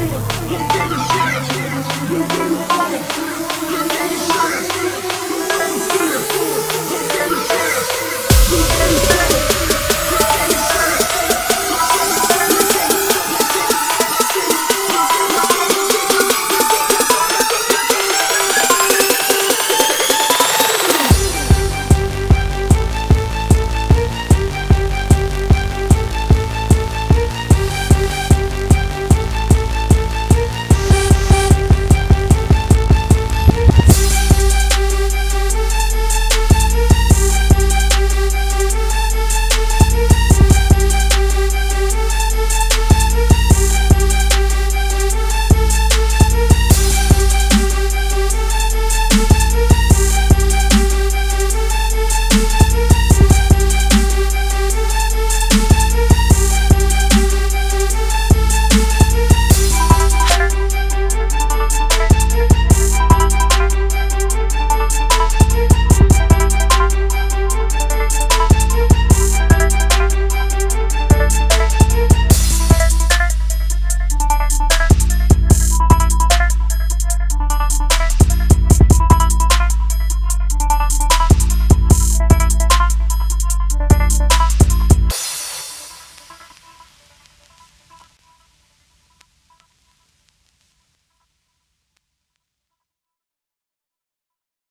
Let's